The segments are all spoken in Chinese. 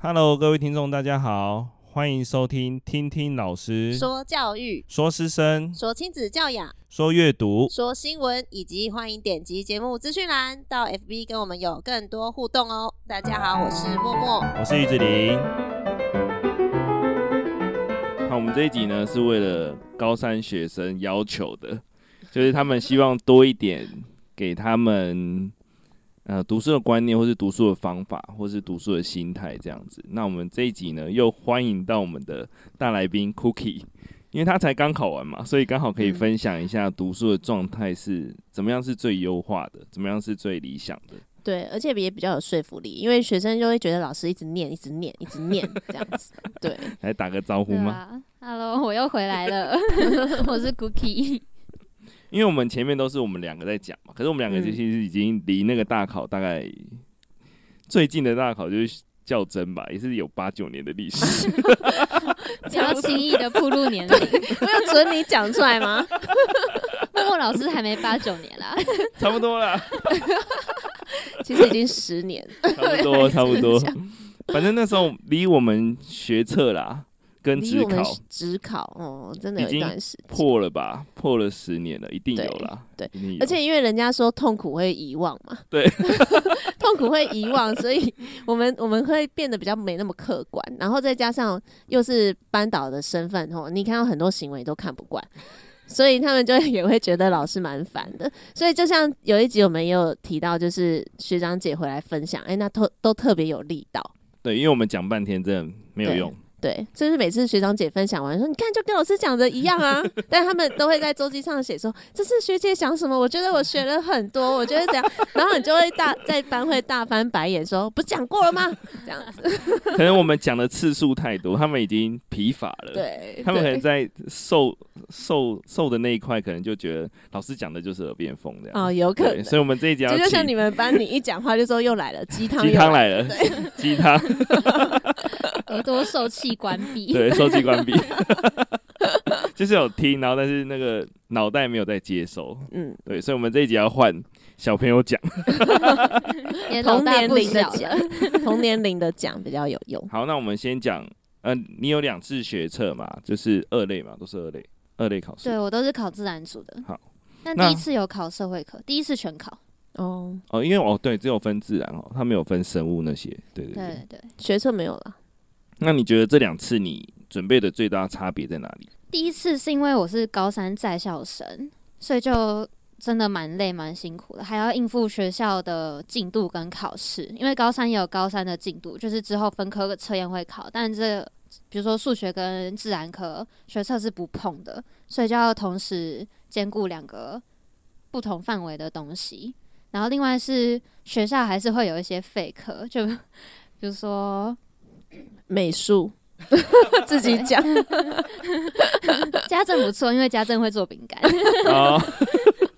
Hello，各位听众，大家好，欢迎收听听听老师说教育、说师生、说亲子教养、说阅读、说新闻，以及欢迎点击节目资讯栏到 FB 跟我们有更多互动哦。大家好，我是默默，我是玉子玲。好，我们这一集呢是为了高三学生要求的，就是他们希望多一点给他们。呃，读书的观念，或是读书的方法，或是读书的心态，这样子。那我们这一集呢，又欢迎到我们的大来宾 Cookie，因为他才刚考完嘛，所以刚好可以分享一下读书的状态是怎么样是最优化的，怎么样是最理想的。对，而且也比较有说服力，因为学生就会觉得老师一直念，一直念，一直念这样子。对，来打个招呼吗？啊，Hello，我又回来了，我是 Cookie。因为我们前面都是我们两个在讲嘛，可是我们两个其实已经离那个大考大概最近的大考就是较真吧，也是有八九年的历史。不要轻易的暴露年龄，我有准你讲出来吗？默默老师还没八九年啦，差不多啦。其实已经十年，差不多差不多。反正那时候离我们学测啦。跟职考，职考哦，真的有一段时间破了吧？破了十年了，一定有啦。对，对，而且因为人家说痛苦会遗忘嘛，对，痛苦会遗忘，所以我们我们会变得比较没那么客观，然后再加上又是班导的身份哦，你看到很多行为都看不惯，所以他们就也会觉得老师蛮烦的。所以就像有一集我们也有提到，就是学长姐回来分享，哎、欸，那都都特别有力道。对，因为我们讲半天真的没有用。对，就是每次学长姐分享完说，你看就跟老师讲的一样啊，但他们都会在周记上写说，这次学姐讲什么？我觉得我学了很多，我觉得这样，然后你就会大在班会大翻白眼说，不讲过了吗？这样子，可能我们讲的次数太多，他们已经疲乏了。对，他们可能在瘦瘦瘦的那一块，可能就觉得老师讲的就是耳边风这样。哦，有可能。所以我们这一集就就像你们班，你一讲话就说又来了鸡汤，鸡汤来了，鸡汤 耳朵受气。关闭，对，手机关闭，就是有听，然后但是那个脑袋没有在接收，嗯，对，所以我们这一集要换小朋友讲，同年龄的讲，同年龄的讲比较有用。好，那我们先讲，嗯、呃，你有两次学测嘛，就是二类嘛，都是二类，二类考试。对，我都是考自然组的。好，但第一次有考社会课，第一次全考。哦。哦，因为哦，对，只有分自然哦，他没有分生物那些，对对对，对，对，学测没有了。那你觉得这两次你准备的最大差别在哪里？第一次是因为我是高三在校生，所以就真的蛮累蛮辛苦的，还要应付学校的进度跟考试。因为高三也有高三的进度，就是之后分科测验会考，但这比如说数学跟自然科学测是不碰的，所以就要同时兼顾两个不同范围的东西。然后另外是学校还是会有一些废课，就比如说。美术 自己讲讲，家政不错，因为家政会做饼干。哦，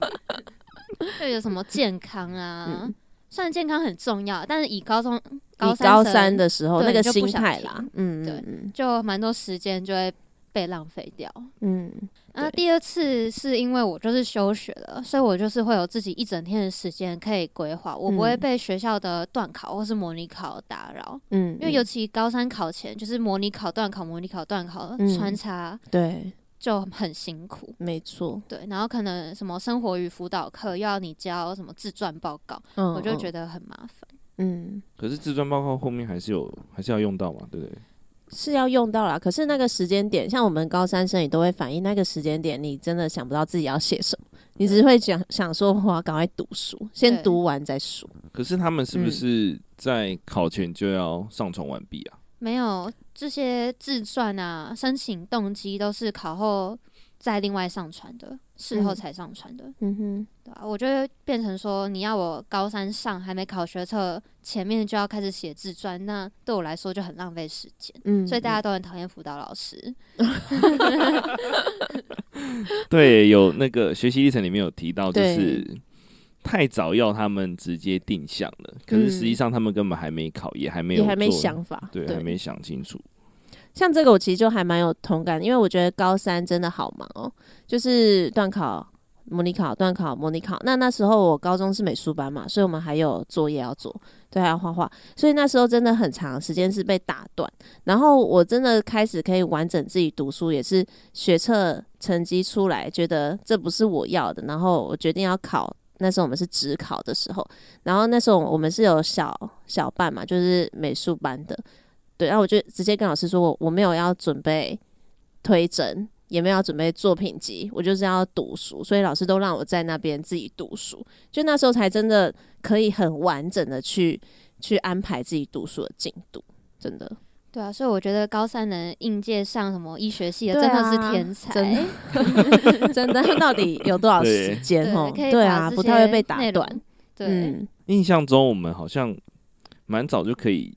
对有什么健康啊？嗯、虽然健康很重要，但是以高中高三，高三的时候那个心态啦，嗯，对，就蛮多时间就会被浪费掉。嗯。那第二次是因为我就是休学了，所以我就是会有自己一整天的时间可以规划，我不会被学校的段考或是模拟考打扰。嗯，因为尤其高三考前就是模拟考、段考、模拟考、段考穿插，对，就很辛苦。没错，对。然后可能什么生活与辅导课又要你交什么自传报告，我就觉得很麻烦。嗯，可是自传报告后面还是有，还是要用到嘛，对不对？是要用到啦，可是那个时间点，像我们高三生也都会反映那个时间点，你真的想不到自己要写什么，你只会想想说，我要赶快读书，先读完再说。可是他们是不是在考前就要上传完毕啊？嗯，没有，这些自传啊、申请动机都是考后再另外上传的。事后才上传的，嗯哼，对啊，我就会变成说，你要我高三上还没考学测，前面就要开始写自传，那对我来说就很浪费时间，嗯，所以大家都很讨厌辅导老师。对，有那个学习历程里面有提到，就是太早要他们直接定向了，可是实际上他们根本还没考，也还没有，也还没想法，对，还没想清楚。像这个我其实就还蛮有同感，因为我觉得高三真的好忙哦，就是段考、模拟考、段考、模拟考。那那时候我高中是美术班嘛，所以我们还有作业要做，对，还要画画，所以那时候真的很长时间是被打断。然后我真的开始可以完整自己读书，也是学测成绩出来，觉得这不是我要的，然后我决定要考。那时候我们是指考的时候，然后那时候我们是有小小班嘛，就是美术班的，对，然后我就直接跟老师说我我没有要准备推甄，也没有要准备作品集，我就是要读书，所以老师都让我在那边自己读书，就那时候才真的可以很完整的去去安排自己读书的进度，真的。对啊，所以我觉得高三能应届上什么医学系的，真的是天才，真的，真的到底有多少时间哦？对啊，不太会被打断。对，嗯，印象中我们好像蛮早就可以，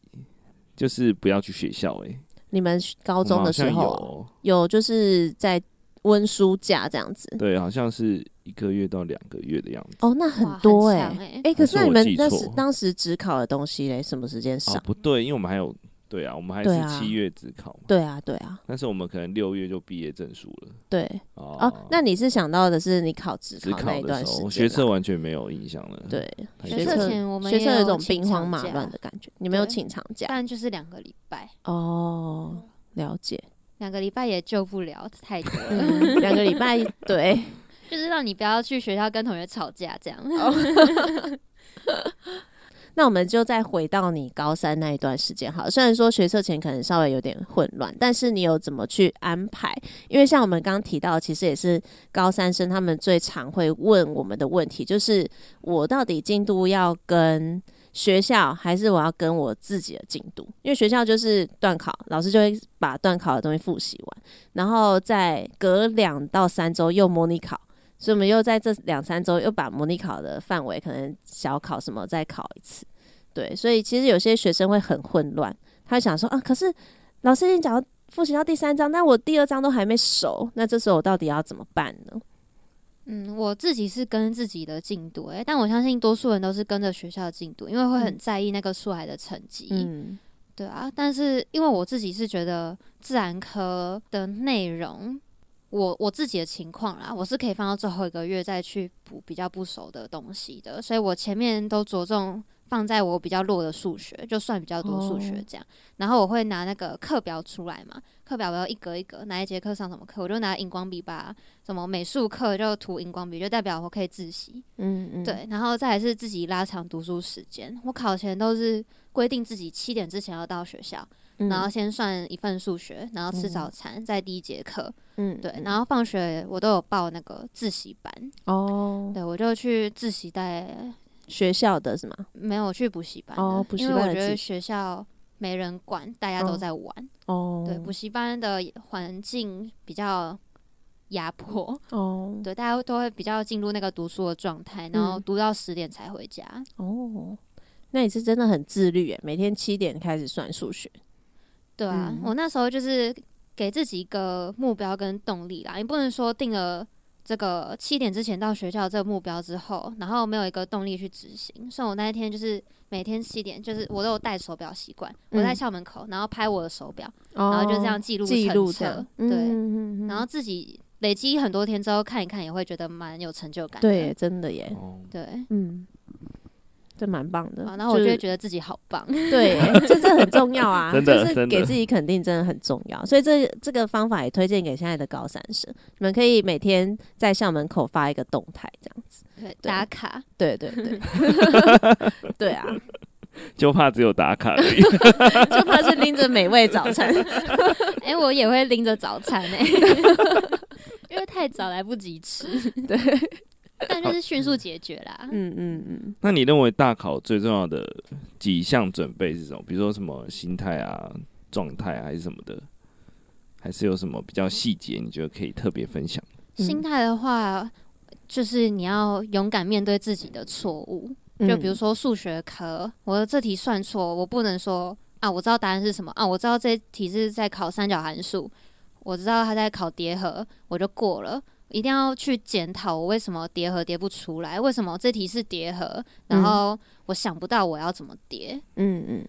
就是不要去学校诶。你们高中的时候有，有就是在温书假这样子，对，好像是一个月到两个月的样子。哦，那很多哎，哎、欸，可是那你们那时当时只考的东西嘞，什么时间上？哦？不对，因为我们还有，对啊，我们还是七月只考。对啊，对啊。但是我们可能六月就毕业证书了。对哦，哦，那你是想到的是你考指考那一段时间？我学测完全没有印象了。对，学测前我们学测有一种兵荒马乱的感觉，你没有请长假，但就是两个礼拜。哦，了解。两个礼拜也救不了太多了，两个礼拜 对，就是让你不要去学校跟同学吵架这样。那我们就再回到你高三那一段时间好，虽然说学测前可能稍微有点混乱，但是你有怎么去安排？因为像我们刚刚提到，其实也是高三生他们最常会问我们的问题，就是我到底进度要跟。学校还是我要跟我自己的进度，因为学校就是段考，老师就会把段考的东西复习完，然后再隔两到三周又模拟考，所以我们又在这两三周又把模拟考的范围可能小考什么再考一次，对，所以其实有些学生会很混乱，他想说啊，可是老师已经讲到复习到第三章，但我第二章都还没熟，那这时候我到底要怎么办呢？嗯，我自己是跟自己的进度诶，但我相信多数人都是跟着学校的进度，因为会很在意那个出来的成绩。嗯，对啊。但是因为我自己是觉得自然科的内容，我我自己的情况啦，我是可以放到最后一个月再去补比较不熟的东西的，所以我前面都着重。放在我比较弱的数学，就算比较多数学这样。Oh. 然后我会拿那个课表出来嘛，课表我要一格一格，哪一节课上什么课，我就拿荧光笔把什么美术课就涂荧光笔，就代表我可以自习。嗯嗯，对。然后再来是自己拉长读书时间，我考前都是规定自己七点之前要到学校，嗯、然后先算一份数学，然后吃早餐，嗯、在第一节课。嗯，对。然后放学我都有报那个自习班。哦，对，我就去自习带。学校的是吗？没有去补习班哦，补习班，因为我觉得学校没人管，大家都在玩。哦，对，补习班的环境比较压迫。哦，对，大家都会比较进入那个读书的状态，然后读到十点才回家。嗯。哦，那你是真的很自律耶，每天七点开始算数学。对啊，嗯，我那时候就是给自己一个目标跟动力啦，你不能说定了。这个七点之前到学校这个目标之后，然后没有一个动力去执行，所以我那一天就是每天七点，就是我都有戴手表习惯，嗯、我在校门口，然后拍我的手表，哦、然后就这样记录记录着，对，嗯、然后自己累积很多天之后看一看，也会觉得蛮有成就感的，对，真的耶，对，嗯。这蛮棒的，然后我就会觉得自己好棒，对，这这很重要啊，真的，就是给自己肯定真的很重要，所以这这个方法也推荐给现在的高三生，你们可以每天在校门口发一个动态，这样子，对，打卡，对对对，对 啊，就怕只有打卡而已，就怕是拎着美味早餐，哎，我也会拎着早餐哎，因为太早来不及吃，对。但就是迅速解决啦。嗯嗯嗯。那你认为大考最重要的几项准备是什么？比如说什么心态啊、状态啊，还是什么的？还是有什么比较细节？你觉得可以特别分享？心态的话，就是你要勇敢面对自己的错误。就比如说数学科，我的这题算错，我不能说啊，我知道答案是什么啊，我知道这题是在考三角函数，我知道他在考叠合，我就过了。一定要去检讨我为什么叠合叠不出来，为什么这题是叠合，然后我想不到我要怎么叠。嗯嗯，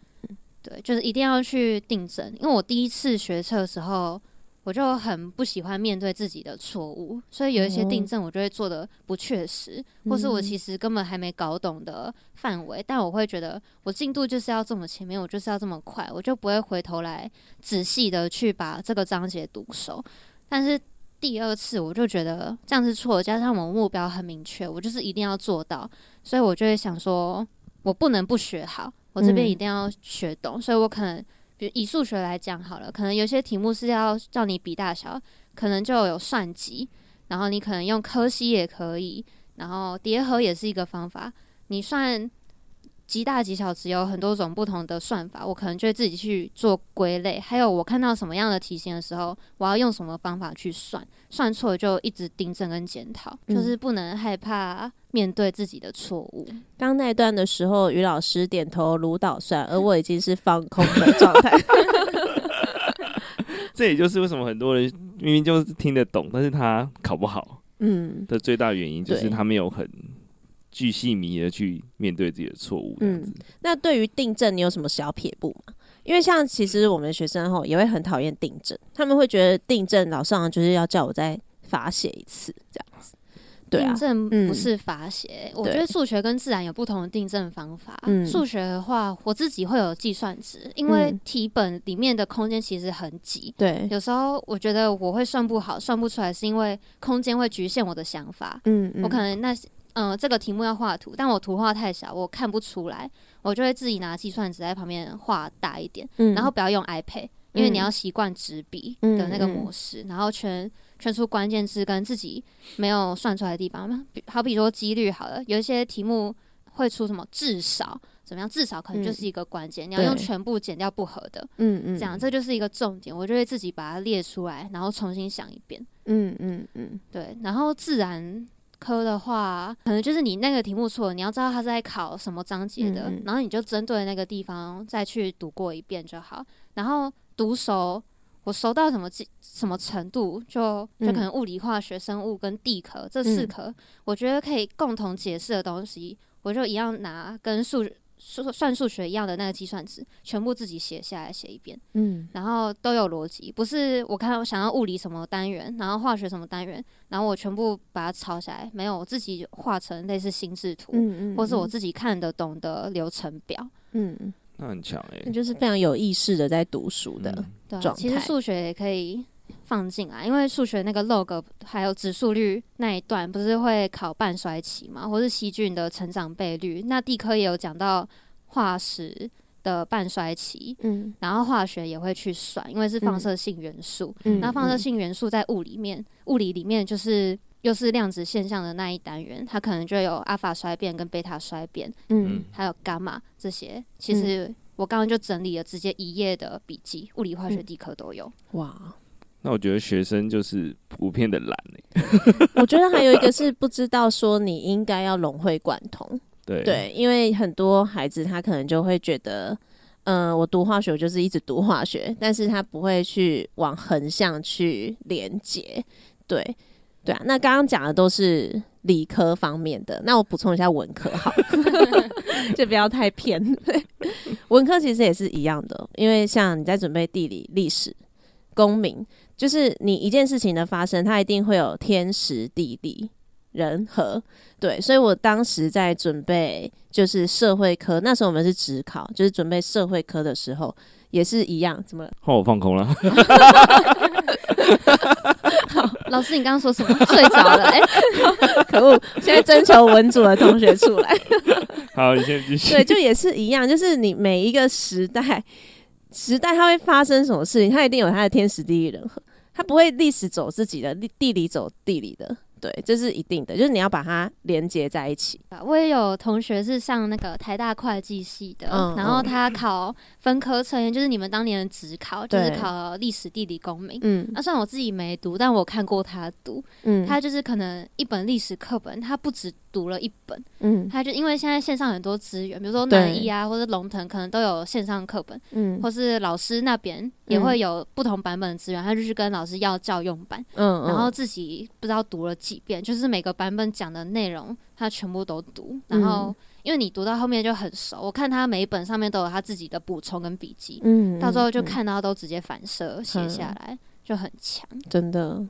对，就是一定要去订正。因为我第一次学测的时候，我就很不喜欢面对自己的错误，所以有一些订正我就会做的不确实，哦、或是我其实根本还没搞懂的范围，嗯、但我会觉得我进度就是要这么前面，我就是要这么快，我就不会回头来仔细的去把这个章节读熟。但是第二次我就觉得这样是错，加上我目标很明确，我就是一定要做到，所以我就会想说，我不能不学好，我这边一定要学懂，嗯、所以我可能。比如以数学来讲好了，可能有些题目是要叫你比大小，可能就有算级，然后你可能用科西也可以，然后叠合也是一个方法，你算。极大极小只有很多种不同的算法，我可能就会自己去做归类。还有我看到什么样的题型的时候，我要用什么方法去算，算错就一直订正跟检讨，嗯、就是不能害怕面对自己的错误。刚那段的时候，于老师点头如捣蒜，而我已经是放空的状态。这也就是为什么很多人明明就是听得懂，但是他考不好，嗯，的最大原因就是他没有很。巨细靡的去面对自己的错误。嗯，那对于订正，你有什么小撇步吗？因为像其实我们学生吼也会很讨厌订正，他们会觉得订正老上就是要叫我再罚写一次这样子。对啊，订正不是罚写，嗯、我觉得数学跟自然有不同的订正方法。数学的话，我自己会有计算纸，因为题本里面的空间其实很挤。对，有时候我觉得我会算不好，算不出来，是因为空间会局限我的想法。嗯，嗯我可能那。嗯、呃，这个题目要画图，但我图画太小，我看不出来，我就会自己拿计算纸在旁边画大一点，嗯、然后不要用 iPad，因为你要习惯纸笔的那个模式，嗯、然后圈圈出关键字跟自己没有算出来的地方，好比说几率好了，有一些题目会出什么至少怎么样，至少可能就是一个关键，嗯、你要用全部减掉不合的，嗯嗯，这样这就是一个重点，我就会自己把它列出来，然后重新想一遍，嗯嗯嗯，对，然后自然。科的话，可能就是你那个题目错了，你要知道他在考什么章节的，嗯嗯，然后你就针对那个地方再去读过一遍就好。然后读熟，我熟到什么什么程度，就就可能物理、化学、生物跟地科这四科，嗯、我觉得可以共同解释的东西，我就一样拿跟数学。数算数学一样的那个计算纸，全部自己写下来写一遍，嗯，然后都有逻辑，不是我看我想要物理什么单元，然后化学什么单元，然后我全部把它抄下来，没有，我自己画成类似心智图，嗯嗯，或是我自己看得懂的流程表，嗯，那很强诶，那就是非常有意识的在读书的状态。对，其实数学也可以放进来，因为数学那个 log 还有指数率那一段不是会考半衰期嘛，或是细菌的成长倍率。那地科也有讲到化石的半衰期，嗯，然后化学也会去算，因为是放射性元素。嗯，那放射性元素在物理面，嗯、物理里面就是又是量子现象的那一单元，它可能就有阿法衰变跟贝塔衰变，嗯，还有伽马这些。其实我刚刚就整理了直接一页的笔记，物理、化学、地科都有。哇。那我觉得学生就是普遍的懒欸。我觉得还有一个是不知道说你应该要融会贯通。对对，因为很多孩子他可能就会觉得，嗯、呃，我读化学我就是一直读化学，但是他不会去往横向去连接。对对啊，那刚刚讲的都是理科方面的，那我补充一下文科好，就不要太偏。文科其实也是一样的，因为像你在准备地理、历史、公民。就是你一件事情的发生，它一定会有天时地利人和，对，所以我当时在准备就是社会科，那时候我们是职考，就是准备社会科的时候也是一样，怎么？换我放空了。好，老师，你刚刚说什么？睡着了？哎、欸，可恶！现在征求文组的同学出来。好，你先继续。对，就也是一样，就是你每一个时代。时代它会发生什么事情，它一定有它的天时地利人和，它不会历史走自己的，地地理走地理的。对，这是一定的，就是你要把它连接在一起。我也有同学是上那个台大会计系的，嗯、然后他考分科测验，就是你们当年的职考，就是考历史、地理、公民。嗯，那虽然我自己没读，但我看过他读。嗯，他就是可能一本历史课本，他不止读了一本。嗯，他就因为现在线上很多资源，比如说南艺啊，或者龙腾，可能都有线上课本。嗯，或是老师那边也会有不同版本的资源，他就去跟老师要教用版。嗯，然后自己不知道读了几。遍就是每个版本讲的内容，他全部都读，然后因为你读到后面就很熟，我看他每一本上面都有他自己的补充跟笔记，嗯，到时候就看到都直接反射写下来，就很强。真的。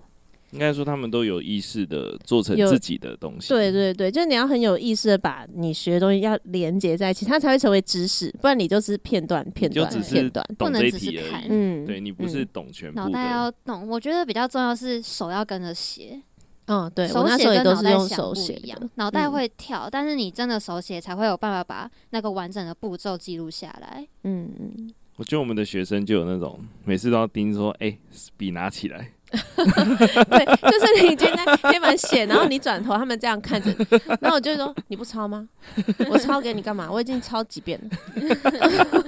应该说他们都有意识的做成自己的东西。对对对，就是你要很有意识的把你学的东西要连接在一起，它才会成为知识，不然你就是片段片段片段，不能只是看。嗯，对你不是懂全部。脑袋要动，我觉得比较重要是手要跟着写。嗯，对，手写跟脑袋想不一样，脑袋会跳，但是你真的手写才会有办法把那个完整的步骤记录下来。嗯嗯，我觉得我们的学生就有那种每次都要盯说，哎，笔拿起来。对，就是你今天在黑板写，然后你转头，他们这样看着，然后我就说：“你不抄吗？我抄给你干嘛？我已经抄几遍了。”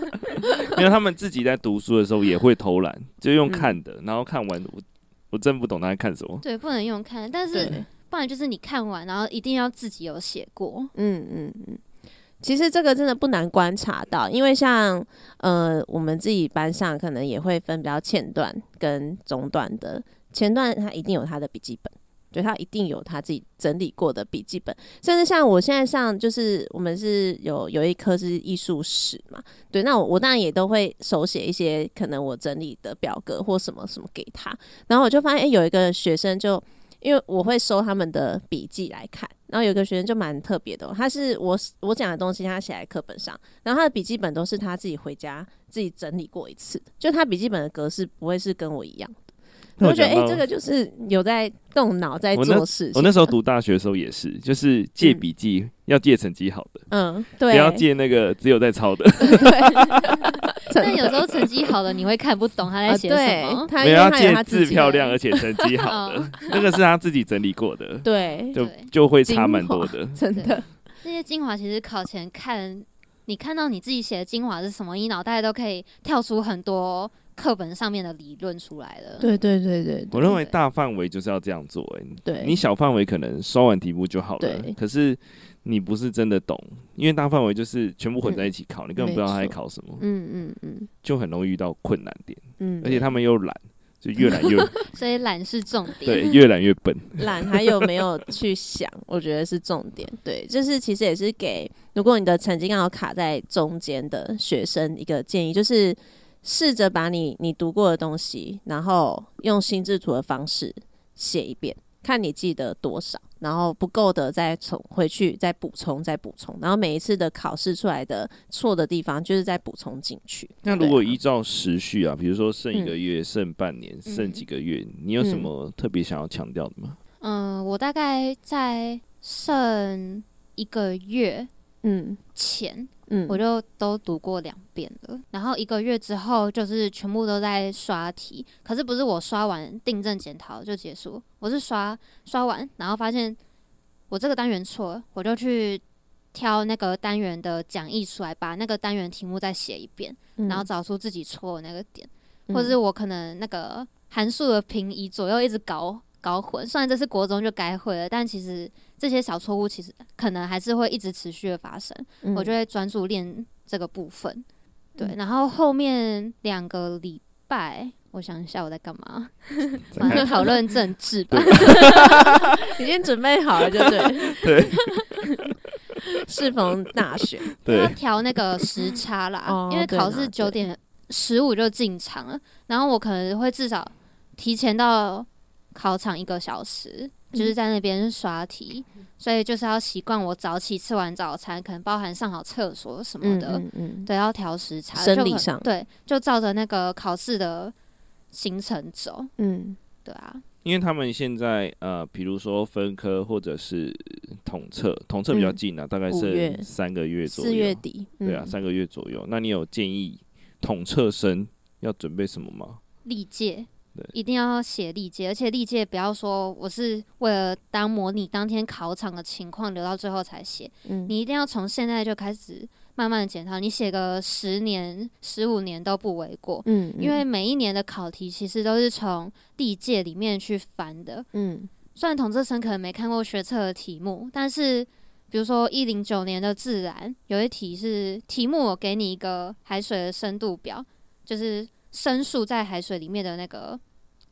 因为他们自己在读书的时候也会偷懒，就用看的，然后看完我我真不懂他在看什么。对，不能用看，但是不然就是你看完，然后一定要自己有写过。嗯嗯嗯。其实这个真的不难观察到，因为像呃，我们自己班上可能也会分比较前段跟中段的。前段他一定有他的笔记本，对，他一定有他自己整理过的笔记本，甚至像我现在上就是我们是有有一科是艺术史嘛，对，那我我当然也都会手写一些可能我整理的表格或什么什么给他，然后我就发现，有一个学生就因为我会收他们的笔记来看，然后有个学生就蛮特别的，他是我我讲的东西他写在课本上，然后他的笔记本都是他自己回家自己整理过一次，就他笔记本的格式不会是跟我一样。我觉得，哎、欸，这个就是有在动脑在做事情。我那时候读大学的时候也是，就是借笔记、嗯、要借成绩好的，嗯，对，不要借那个只有在抄的。但有时候成绩好的你会看不懂他在写什么，他没有要借字漂亮而且成绩好的，那个是他自己整理过的，对，就就会差蛮多的，真的。这些精华其实考前看，你看到你自己写的精华是什么，你脑袋都可以跳出很多。课本上面的理论出来了，对对对对，我认为大范围就是要这样做，欸，对，你小范围可能刷完题目就好了，对，可是你不是真的懂，因为大范围就是全部混在一起考，你根本不知道他在考什么，嗯嗯嗯，就很容易遇到困难点，嗯，而且他们又懒，就越懒越，所以懒是重点，对，越懒越笨，懒还有没有去想，我觉得是重点，对，就是其实也是给如果你的成绩刚好卡在中间的学生一个建议，就是。试着把你你读过的东西，然后用心智图的方式写一遍，看你记得多少，然后不够的再从回去再补充再补充，然后每一次的考试出来的错的地方，就是再补充进去。那如果依照时序啊，比如说剩一个月、嗯、剩半年、剩几个月，你有什么特别想要强调的吗？嗯，我大概在剩一个月嗯前。嗯，我就都读过两遍了，然后一个月之后就是全部都在刷题，可是不是我刷完订正检讨就结束，我是刷刷完，然后发现我这个单元错了，我就去挑那个单元的讲义出来，把那个单元题目再写一遍，嗯，然后找出自己错的那个点，或者是我可能那个函数的平移左右一直搞搞混，虽然这是国中就该会了，但其实。这些小错误其实可能还是会一直持续的发生，嗯、我就会专注练这个部分。对，嗯、然后后面两个礼拜，我想一下我在干嘛？马上讨论政治吧。已经准备好了，就对。对。适逢大选，对，要调那个时差啦，哦、因为考试九点十五就进场了，然后我可能会至少提前到考场一个小时。就是在那边刷题，所以就是要习惯我早起吃完早餐，可能包含上好厕所什么的，嗯嗯嗯对，要调时差，生理上对，就照着那个考试的行程走，嗯，对啊，因为他们现在呃，比如说分科或者是统测，统测比较近啊，嗯、大概是三个月左右，四月底，对啊，三个月左右。那你有建议统测生要准备什么吗？历届。一定要写历届，而且历届不要说我是为了当模拟当天考场的情况留到最后才写。嗯，你一定要从现在就开始慢慢的检讨，你写个十年、十五年都不为过。嗯，因为每一年的考题其实都是从历届里面去翻的。嗯，虽然统测生可能没看过学测的题目，但是比如说一零九年的自然有一题是题目，我给你一个海水的深度表，就是。深数在海水里面的那个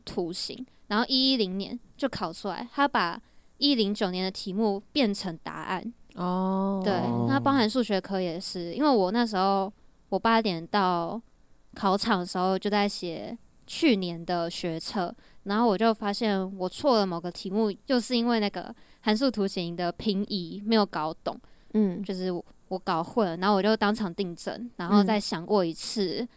图形，然后一一零年就考出来，他把一零九年的题目变成答案。哦，对，那包含数学科也是，因为我那时候我八点到考场的时候就在写去年的学测，然后我就发现我错了某个题目，就是因为那个函数图形的平移没有搞懂，嗯，就是我搞混了，然后我就当场订正，然后再想过一次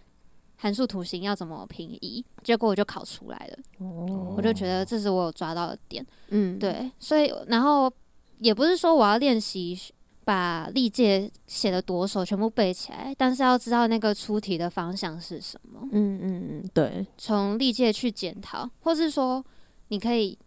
函数图形要怎么平移，结果我就考出来了。哦，我就觉得这是我有抓到的点，嗯，对，所以然后也不是说我要练习。把历届写的多熟全部背起来，但是要知道那个出题的方向是什么。嗯嗯嗯，对，从历届去检讨，或是说你可以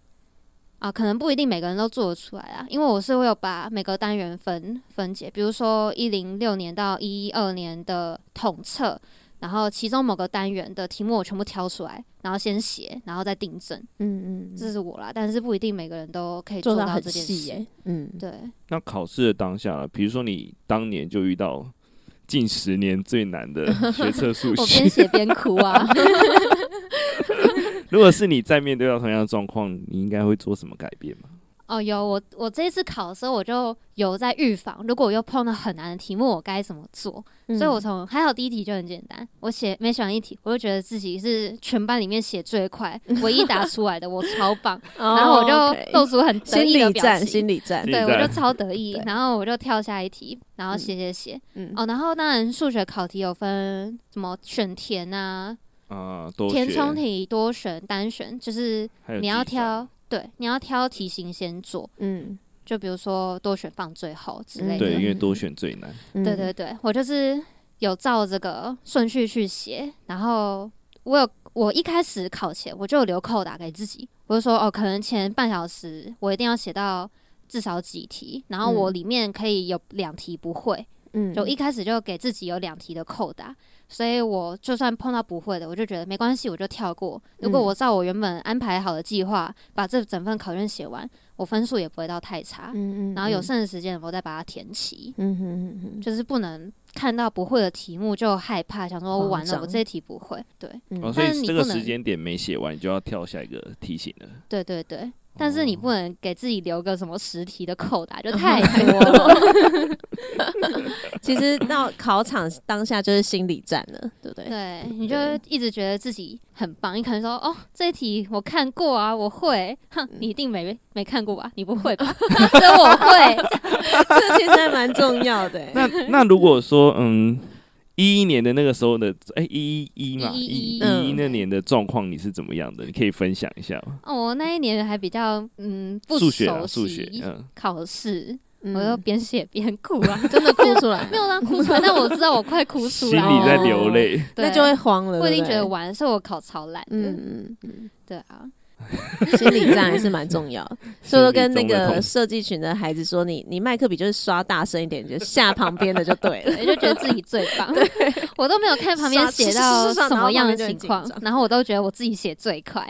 啊，可能不一定每个人都做得出来啊，因为我是会有把每个单元分分解，比如说一零六年到一一二年的统测。然后其中某个单元的题目我全部挑出来，然后先写，然后再订正。嗯嗯，这是我啦，但是不一定每个人都可以做到这件事。嗯，对。那考试的当下，比如说你当年就遇到近十年最难的 学测数学，我边写边哭啊。如果是你在面对到同样的状况，你应该会做什么改变吗？哦，有我，我这一次考的时候，我就有在预防，如果我又碰到很难的题目，我该怎么做？嗯、所以我从还好第一题就很简单，我写每写完一题，我就觉得自己是全班里面写最快、唯一答出来的，我超棒，哦、然后我就露出很得意的表情，心理战，对我就超得意，然后我就跳下一题，然后写写写，嗯、哦，然后当然数学考题有分什么选填啊，啊，填充题多选单选，就是你要挑。对，你要挑题型先做，嗯，就比如说多选放最后之类的，对，因为多选最难。嗯、对对对，我就是有照这个顺序去写，然后我有我一开始考前我就有留扣打给自己，我就说哦，可能前半小时我一定要写到至少几题，然后我里面可以有两题不会，嗯，就一开始就给自己有两题的扣打。所以我就算碰到不会的，我就觉得没关系，我就跳过。如果我照我原本安排好的计划，把这整份考卷写完，我分数也不会到太差。嗯嗯。然后有剩的时间，我再把它填齐。嗯哼嗯哼。就是不能看到不会的题目就害怕，想说我完了，我这题不会。对。哦，所以这个时间点没写完，你就要跳下一个题型了。对对对。但是你不能给自己留个什么实题的扣打，就太 多了。其实到考场当下就是心理战了，对不对？对，你就一直觉得自己很棒。你可能说：“哦，这一题我看过啊，我会。”哼，你一定没没看过吧？你不会吧？所以我会。这其实还蛮重要的。那那如果说，嗯。一一年的那个时候的，哎、欸，一一一嘛，一一一那年的状况你是怎么样的？你可以分享一下吗？哦，我那一年还比较嗯不熟悉数学，嗯，考试，我就边写边哭啊，真的哭出来，没有让哭出来，但我知道我快哭出来，心里在流泪，哦，那就会慌了。我已经觉得完，所以我考超烂，嗯嗯嗯，对啊。心理战还是蛮重要，所以说跟那个设计群的孩子说你，你你麦克笔就是刷大声一点，就下旁边的就对了，你就觉得自己最棒。对，我都没有看旁边写到什么样的情况，然后我都觉得我自己写最快。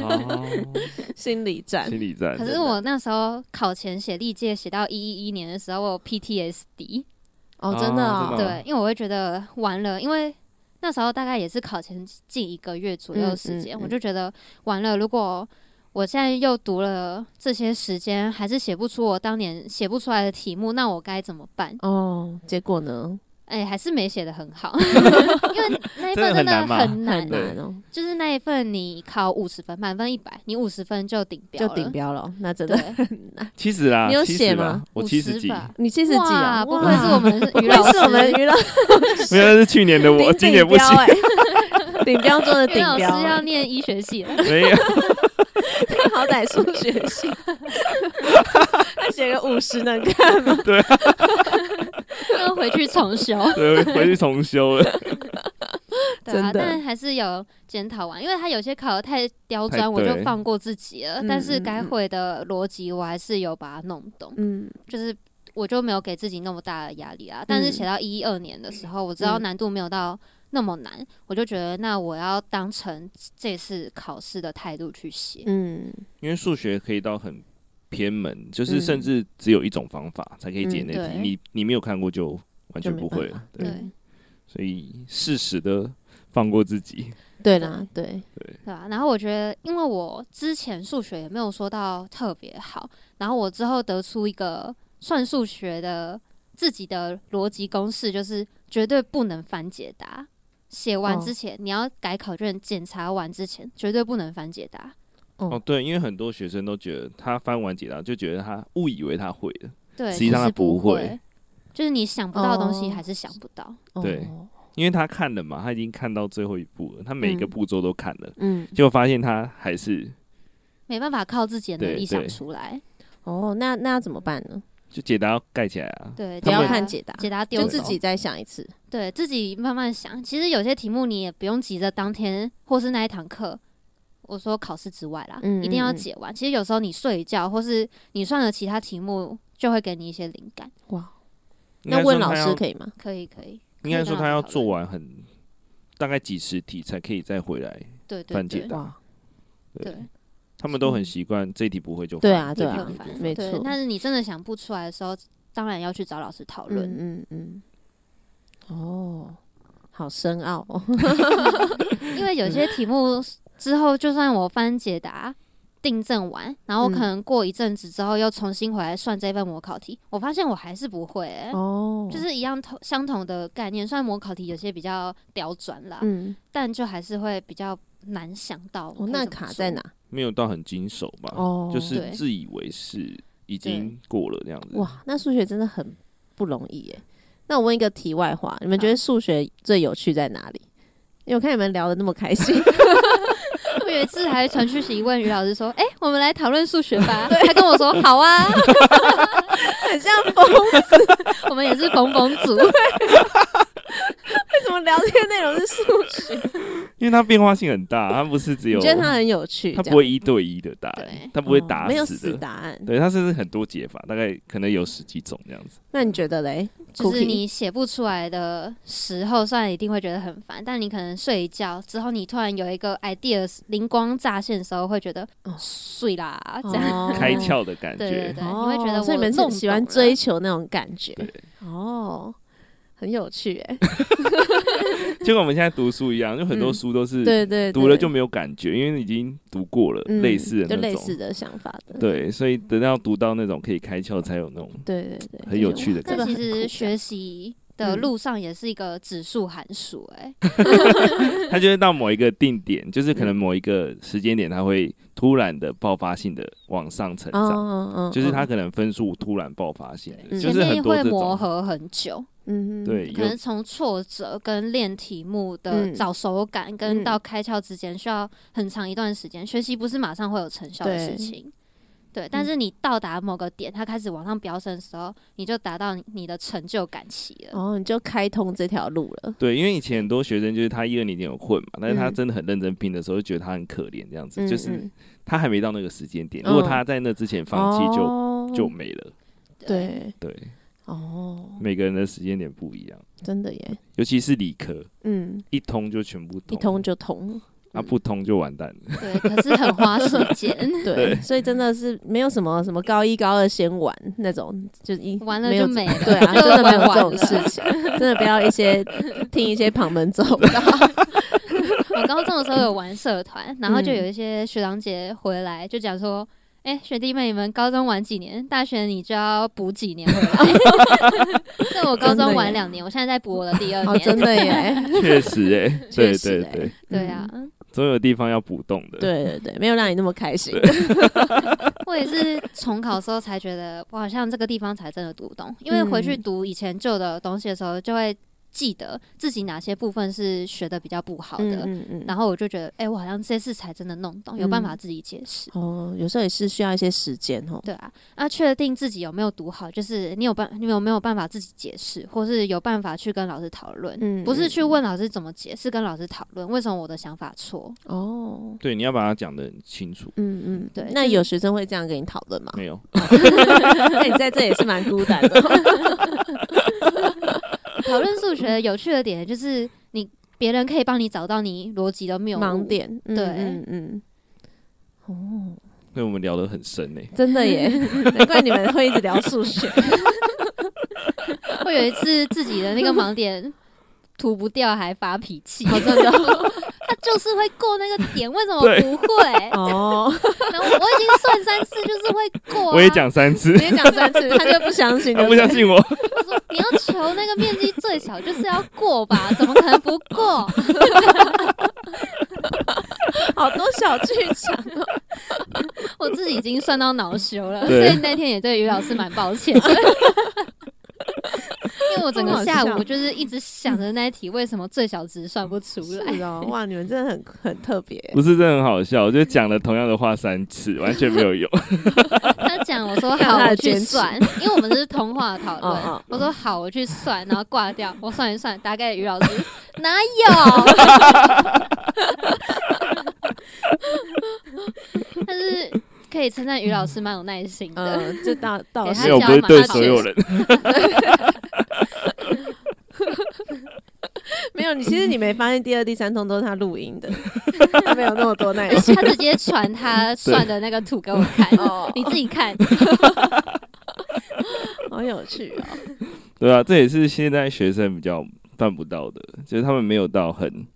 哦，心理战，心理战。可是我那时候考前写历届写到一一一年的时候，我有 PTSD。哦，真的啊，对，因为我会觉得完了，因为。那时候大概也是考前近一个月左右的时间，嗯嗯嗯、我就觉得完了。如果我现在又读了这些时间，还是写不出我当年写不出来的题目，那我该怎么办？哦，结果呢？哎、欸，还是没写的很好，因为那一份真的很难，很难哦。就是那一份你考五十分，满分一百，你五十分就顶标，就顶标了。那真的很难。七十啦，你有写吗？我七十几，你七十几啊？不愧是我们于老师，是我们于老 师。原来是去年的我，今年不行。顶标中的顶标，老师要念医学系了。没有。好歹数学系，他写个五十能看吗？对啊，要 回去重修。对，回去重修了。对啊，但还是有检讨完，因为他有些考的太刁钻，我就放过自己了。但是该会的逻辑，我还是有把它弄懂。嗯，就是我就没有给自己那么大的压力啊。但是写到一一二年的时候，我知道难度没有到。那么难，我就觉得那我要当成这次考试的态度去写。嗯，因为数学可以到很偏门，就是甚至只有一种方法才可以解那题，嗯、你你没有看过就完全不会了。对，对所以适时的放过自己。对啦，对对对啊。然后我觉得，因为我之前数学也没有说到特别好，然后我之后得出一个算数学的自己的逻辑公式，就是绝对不能反解答。写完之前，你要改考卷，检查完之前，绝对不能反解答。哦，对，因为很多学生都觉得他翻完解答就觉得他误以为他会了，对，实际上他不会，就是你想不到的东西还是想不到。哦、对，因为他看了嘛，他已经看到最后一步了，他每一个步骤都看了，嗯，结果发现他还是没办法靠自己的能力想出来。哦，那那要怎么办呢？就解答要盖起来啊，对，不要看解答，解答丢就自己再想一次，对自己慢慢想。其实有些题目你也不用急着当天或是那一堂课，我说考试之外啦，嗯嗯嗯，一定要解完。其实有时候你睡一觉，或是你算了其他题目，就会给你一些灵感。哇，那问老师可以吗？可以，可以。应该说他要做完很大概几十题才可以再回来翻解答。对，对，对。他们都很习惯这一题不会就对啊，对啊，没错。但是你真的想不出来的时候，当然要去找老师讨论。嗯嗯。哦，好深奥哦。因为有些题目之后，就算我翻解答、订正完，然后可能过一阵子之后又重新回来算这份模考题，我发现我还是不会、欸。哦。就是一样同相同的概念，虽然模考题有些比较刁钻啦，嗯，但就还是会比较难想到。哦，那卡在哪？没有到很经手吧，哦、就是自以为是已经过了这样子。哇，那数学真的很不容易耶。那我问一个题外话，你们觉得数学最有趣在哪里？因为我看你们聊的那么开心，我有一次还传讯息问于老师说：“哎、欸，我们来讨论数学吧。”他跟我说：“好啊。”很像疯子，我们也是疯疯组。为什么聊天内容是数学？因为它变化性很大，它不是只有。我觉得它很有趣，它不会一对一的答案，它不会打死的，没有死答案。对，它甚至很多解法，大概可能有十几种这样子。那你觉得嘞？就是你写不出来的时候，虽然一定会觉得很烦，但你可能睡一觉之后，你突然有一个 idea 灵光乍现的时候，会觉得哦，睡啦，这样开窍的感觉。对对对，你会觉得所以你们是喜欢追求那种感觉。哦。很有趣哎，就跟我们现在读书一样，就很多书都是对对读了就没有感觉，因为已经读过了类似的那种。类似的想法的。对，所以等到读到那种可以开窍，才有那种对对对很有趣的感觉。其实学习的路上也是一个指数函数哎，他就是到某一个定点，就是可能某一个时间点，他会突然的爆发性的往上成长，嗯嗯就是他可能分数突然爆发性的，就是很多这种。磨合很久。嗯，对，可能从挫折跟练题目的找手感，跟到开窍之间需要很长一段时间。学习不是马上会有成效的事情，对。但是你到达某个点，它开始往上飙升的时候，你就达到你的成就感期了。哦，你就开通这条路了。对，因为以前很多学生就是他一二年级有混嘛，但是他真的很认真拼的时候，就觉得他很可怜这样子，就是他还没到那个时间点。如果他在那之前放弃，就就没了。对对。哦，每个人的时间点不一样，真的耶。尤其是理科，嗯，一通就全部通，一通就通，啊，不通就完蛋了。对，可是很花时间。对，所以真的是没有什么什么高一高二先玩那种，就一完了就没了。对啊，真的没有这种事情，真的不要一些听一些旁门左道。我高中的时候有玩社团，然后就有一些学长姐回来就讲说。哎、欸，学弟妹，你们高中玩几年？大学你就要补几年回来。那我高中玩两年，我现在在补我的第二年。哦、真的耶，确实哎，对对对，对啊，总有地方要补洞的。对对对，没有让你那么开心。我也是重考的时候才觉得，我好像这个地方才真的读懂，因为回去读以前旧的东西的时候，就会。记得自己哪些部分是学的比较不好的，嗯嗯嗯、然后我就觉得，哎、欸，我好像这次才真的弄懂，有办法自己解释、嗯。哦，有时候也是需要一些时间哦。对啊，那确定自己有没有读好，就是你有办，你有没有办法自己解释，或是有办法去跟老师讨论？嗯，不是去问老师怎么解，是跟老师讨论为什么我的想法错。哦，对，你要把它讲的很清楚。嗯嗯，对。那有学生会这样跟你讨论吗？没有。那你在这也是蛮孤单的。讨论数学有趣的点就是，你别人可以帮你找到你逻辑的谬盲点。对，嗯嗯。哦，那我们聊得很深呢，真的耶，难怪你们会一直聊数学。我有一次自己的那个盲点涂不掉，还发脾气，真的 他就是会过那个点，为什么不会？哦，然后我已经算三次，就是会过、啊。我也讲三次，你也讲三次，他就不相信，他不相信我。我说你要求那个面积最小，就是要过吧？怎么可能不过？好多小剧场哦。我自己已经算到恼羞了，所以那天也对于老师蛮抱歉的。因为我整个下午就是一直想着那一题为什么最小值算不出来。是哦，哇，你们真的很很特别。不是，真的很好笑，我就讲了同样的话三次，完全没有用。他讲，我说好，我去算，因为我们是通话讨论。哦哦我说好，我去算，然后挂掉。我算一算，大概于老师，哪有？但是可以称赞于老师蛮有耐心的。嗯，这倒倒是给他没有，不是对所有人。没有你，其实你没发现第二、第三通都是他录音的，他没有那么多耐心。他直接传他算的那个图给我看，哦你自己看。好有趣哦。对啊，这也是现在学生比较办不到的，就是他们没有到很。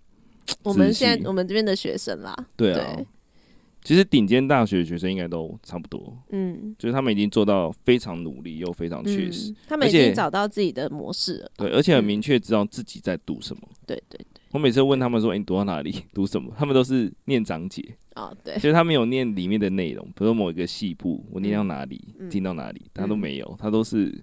我们现在我们这边的学生啦，对啊，对其实顶尖大学的学生应该都差不多，嗯，就是他们已经做到非常努力又非常确实，嗯，他们已经找到自己的模式了。对，而且很明确知道自己在读什么。对对对，我每次问他们说：“欸，你读到哪里？读什么？”他们都是念章节，哦对，其实他们有念里面的内容，比如说某一个细部，我念到哪里，嗯听到哪里，他都没有，他都是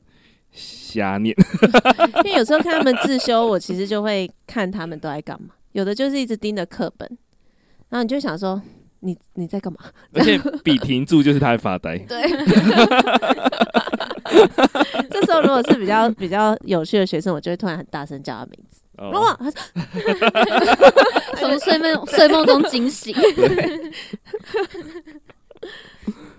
瞎念。因为有时候看他们自修，我其实就会看他们都在干嘛。有的就是一直盯着课本，然后你就想说，你你在干嘛？而且比停住就是他在发呆。对，这时候如果是比较比较有趣的学生，我就会突然很大声叫他名字。哦哇，从睡梦睡梦中惊醒。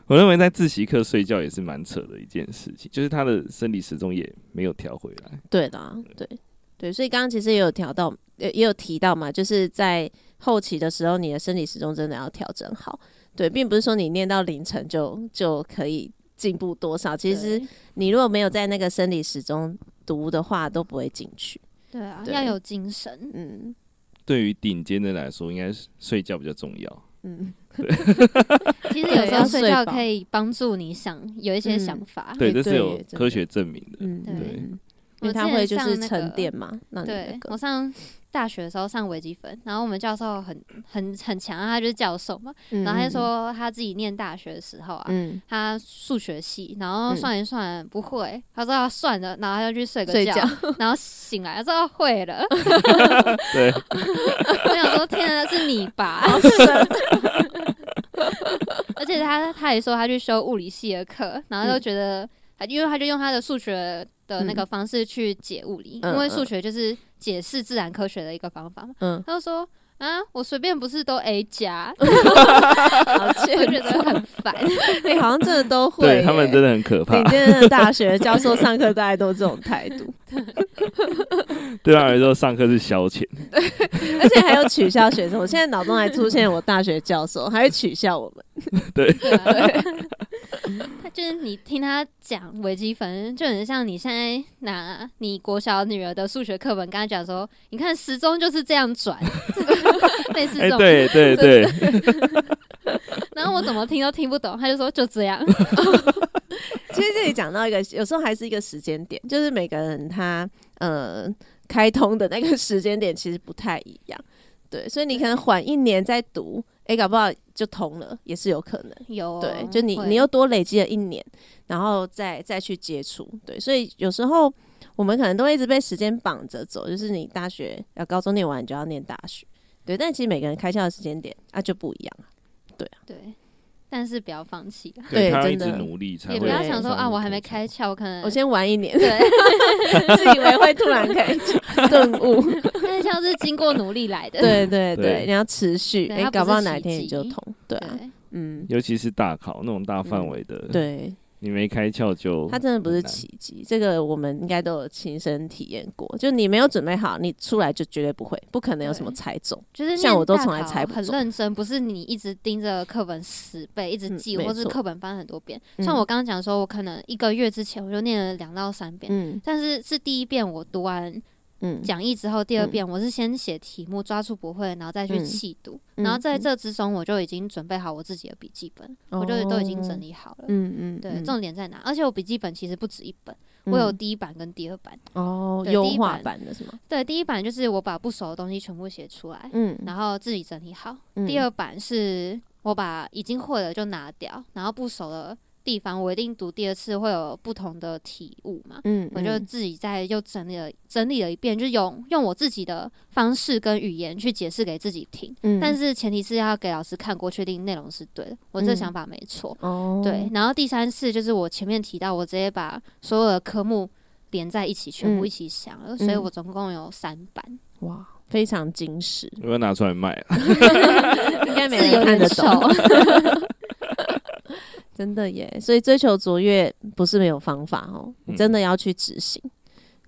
我认为在自习课睡觉也是蛮扯的一件事情，就是他的生理时钟也没有调回来。对的，对对，所以刚刚其实也有调到，也也有提到嘛，就是在后期的时候，你的生理时钟真的要调整好。对，并不是说你念到凌晨就就可以进步多少。其实你如果没有在那个生理时钟读的话，都不会进去。对啊，对要有精神。嗯对于顶尖的来说，应该是睡觉比较重要。嗯，其实有时候睡觉可以帮助你想有一些想法。对，哎这是有科学证明的。嗯，对嗯因为它会就是沉淀嘛，那个我上大学的时候上微积分，然后我们教授很很很强，他就是教授嘛，嗯然后他就说他自己念大学的时候啊，嗯，他数学系，然后嗯算一算不会，他说他算了，然后他就去睡个觉，然后醒来他说他会了，对，我想说天啊，是你吧？而且他他也说他去修物理系的课，然后就觉得，他因为他就用他的数学的那个方式去解物理，嗯因为数学就是解释自然科学的一个方法嘛。嗯，他就说啊，我随便不是都 A 加，好我欠觉得很烦。你好像真的都 会耶，对他们真的很可怕你今天的大学教授上课大概都这种态度，对他来说，上课是消遣。而且还有取笑学生。我现在脑中还出现我大学教授，还会取笑我们。对，对啊他就是你听他讲微积分，就很像你现在拿你国小女儿的数学课本，跟他讲说，你看时钟就是这样转，类似这哎，种。对对对，然后我怎么听都听不懂，他就说就这样。其实这里讲到一个，有时候还是一个时间点，就是每个人他呃开通的那个时间点其实不太一样。对，所以你可能缓一年再读，哎、搞不好就通了，也是有可能。有，对，就你你又多累积了一年，然后再再去接触，对，所以有时候我们可能都会一直被时间绑着走，就是你大学要高中念完，你就要念大学，对，但其实每个人开窍的时间点啊就不一样对啊，对，但是不要放弃啊，对他要一直真的努力才会。也不要想说啊，我还没开。窍，我可能我先玩一年，对，自以为会突然开窍顿悟，开窍是经过努力来的。对对对对，你要持续，哎、搞不好哪一天你就通，对啊，嗯，尤其是大考那种大范围的，，对，你没开窍就它真的不是奇迹，这个我们应该都有亲身体验过。就你没有准备好，你出来就绝对不会，不可能有什么猜中。就是像我都从来猜不中认真，不是你一直盯着课本死背，一直记，或是课本翻很多遍。嗯像我刚刚讲说，我可能一个月之前我就念了两到三遍，嗯但是是第一遍我读完嗯，讲义之后，第二遍我是先写题目，抓住不会，然后再去细读。嗯、然后在这之中，我就已经准备好我自己的笔记本，哦、我就都已经整理好了。嗯嗯，对，嗯、重点在哪？而且我笔记本其实不止一本，我有第一版跟第二版。哦，对优化版的是吗？对，第一版就是我把不熟的东西全部写出来，嗯，然后自己整理好。嗯、第二版是我把已经会了就拿掉，然后不熟的地方我一定读第二次会有不同的体悟嘛，嗯，我就自己再又整理了整理了一遍，就用用我自己的方式跟语言去解释给自己听，嗯，但是前提是要给老师看过，确定内容是对的，我这想法没错，哦，对，然后第三次就是我前面提到，我直接把所有的科目连在一起，全部一起想了，所以我总共有三版，哇，非常精实，要不要拿出来卖了？应该没人看得懂。真的耶，所以追求卓越不是没有方法哦，你真的要去执行。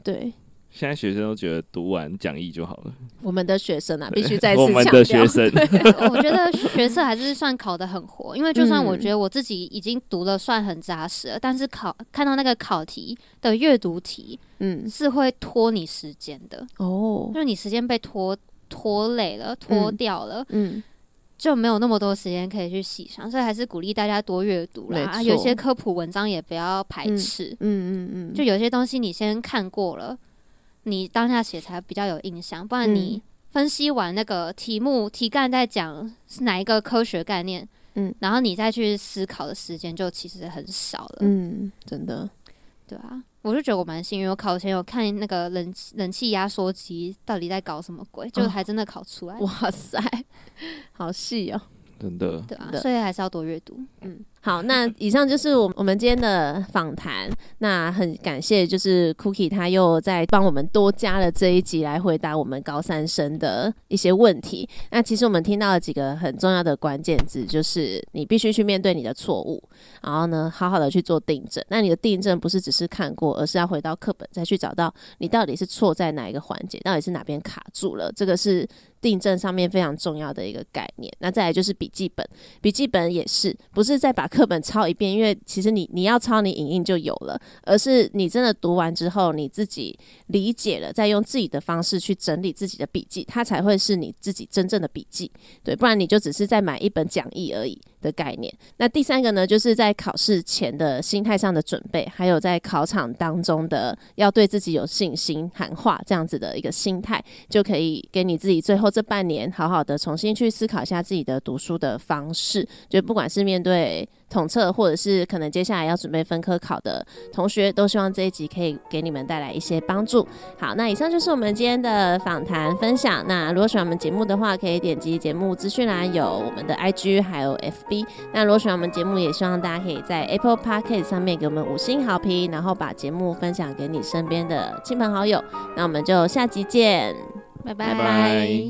对，现在学生都觉得读完讲义就好了。我们的学生啊，必须再次强调。我们的学生，我觉得学测还是算考得很活，因为就算我觉得我自己已经读了算很扎实了，但是考看到那个考题的阅读题，嗯，是会拖你时间的。哦，就是你时间被拖拖累了，拖掉了，嗯。就没有那么多时间可以去细想，所以还是鼓励大家多阅读啦。啊，有些科普文章也不要排斥。嗯嗯嗯，嗯，就有些东西你先看过了，你当下写才比较有印象。不然你分析完那个题目题干在讲是哪一个科学概念，嗯，然后你再去思考的时间就其实很少了。嗯，真的，对啊。我就觉得我蛮幸运，我考前有看那个冷冷气压缩机到底在搞什么鬼，就还真的考出来。哇塞，好细哦，真的。对啊，所以还是要多阅读。嗯。好，那以上就是我我们今天的访谈。那很感谢，就是 Cookie 他又在帮我们多加了这一集来回答我们高三生的一些问题。那其实我们听到了几个很重要的关键字，就是你必须去面对你的错误，然后呢，好好的去做订正。那你的订正不是只是看过，而是要回到课本再去找到你到底是错在哪一个环节，到底是哪边卡住了。这个是订正上面非常重要的一个概念。那再来就是笔记本，笔记本也是不是在把课本抄一遍，因为其实你你要抄，你影印就有了，而是你真的读完之后，你自己理解了，再用自己的方式去整理自己的笔记，它才会是你自己真正的笔记。对，不然你就只是在买一本讲义而已的概念。那第三个呢，就是在考试前的心态上的准备，还有在考场当中的要对自己有信心喊话这样子的一个心态，就可以给你自己最后这半年好好的重新去思考一下自己的读书的方式。就不管是面对统测，或者是可能接下来要准备分科考的同学，都希望这一集可以给你们带来一些帮助。好，那以上就是我们今天的访谈分享。那如果喜欢我们节目的话，可以点击节目资讯栏有我们的 IG 还有 FB。那如果喜欢我们节目，也希望大家可以在 Apple Podcast 上面给我们五星好评，然后把节目分享给你身边的亲朋好友。那我们就下集见，拜拜。拜拜。